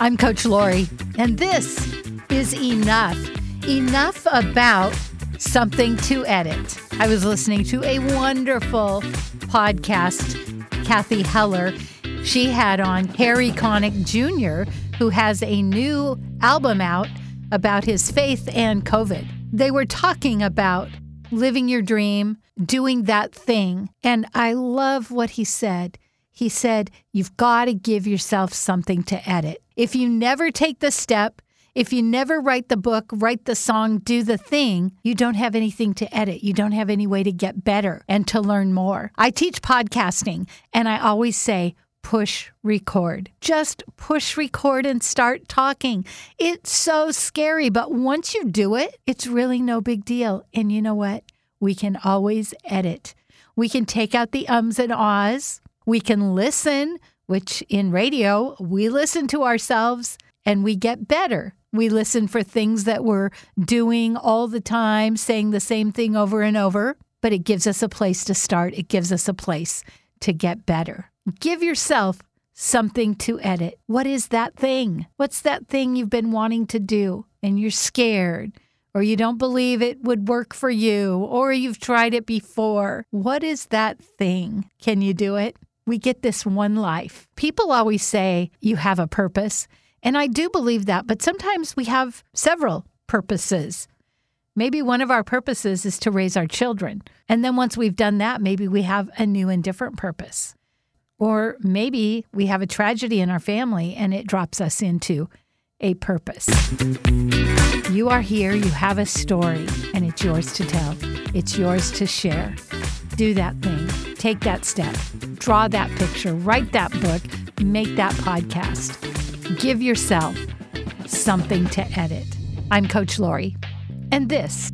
I'm Coach Lori, and this is enough. Enough about something to edit. I was listening to a wonderful podcast, Cathy Heller. She had on Harry Connick Jr., who has a new album out about his faith and COVID. They were talking about living your dream, doing that thing. And I love what he said. He said, You've got to give yourself something to edit. If you never take the step, if you never write the book, write the song, do the thing, you don't have anything to edit. You don't have any way to get better and to learn more. I teach podcasting, and I always say, push record. Just push record and start talking. It's so scary, but once you do it, it's really no big deal. And you know what? We can always edit. We can take out the ums and ahs. We can listen, which in radio, we listen to ourselves and we get better. We listen for things that we're doing all the time, saying the same thing over and over, but it gives us a place to start. It gives us a place to get better. Give yourself something to edit. What is that thing? What's that thing you've been wanting to do and you're scared? Or you don't believe it would work for you, or you've tried it before. What is that thing? Can you do it? We get this one life. People always say you have a purpose, and I do believe that, but sometimes we have several purposes. Maybe one of our purposes is to raise our children. And then once we've done that, maybe we have a new and different purpose. Or maybe we have a tragedy in our family and it drops us into a purpose. You are here, you have a story, and it's yours to tell. It's yours to share. Do that thing, take that step, draw that picture, write that book, make that podcast. Give yourself something to edit. I'm Coach Lori, and this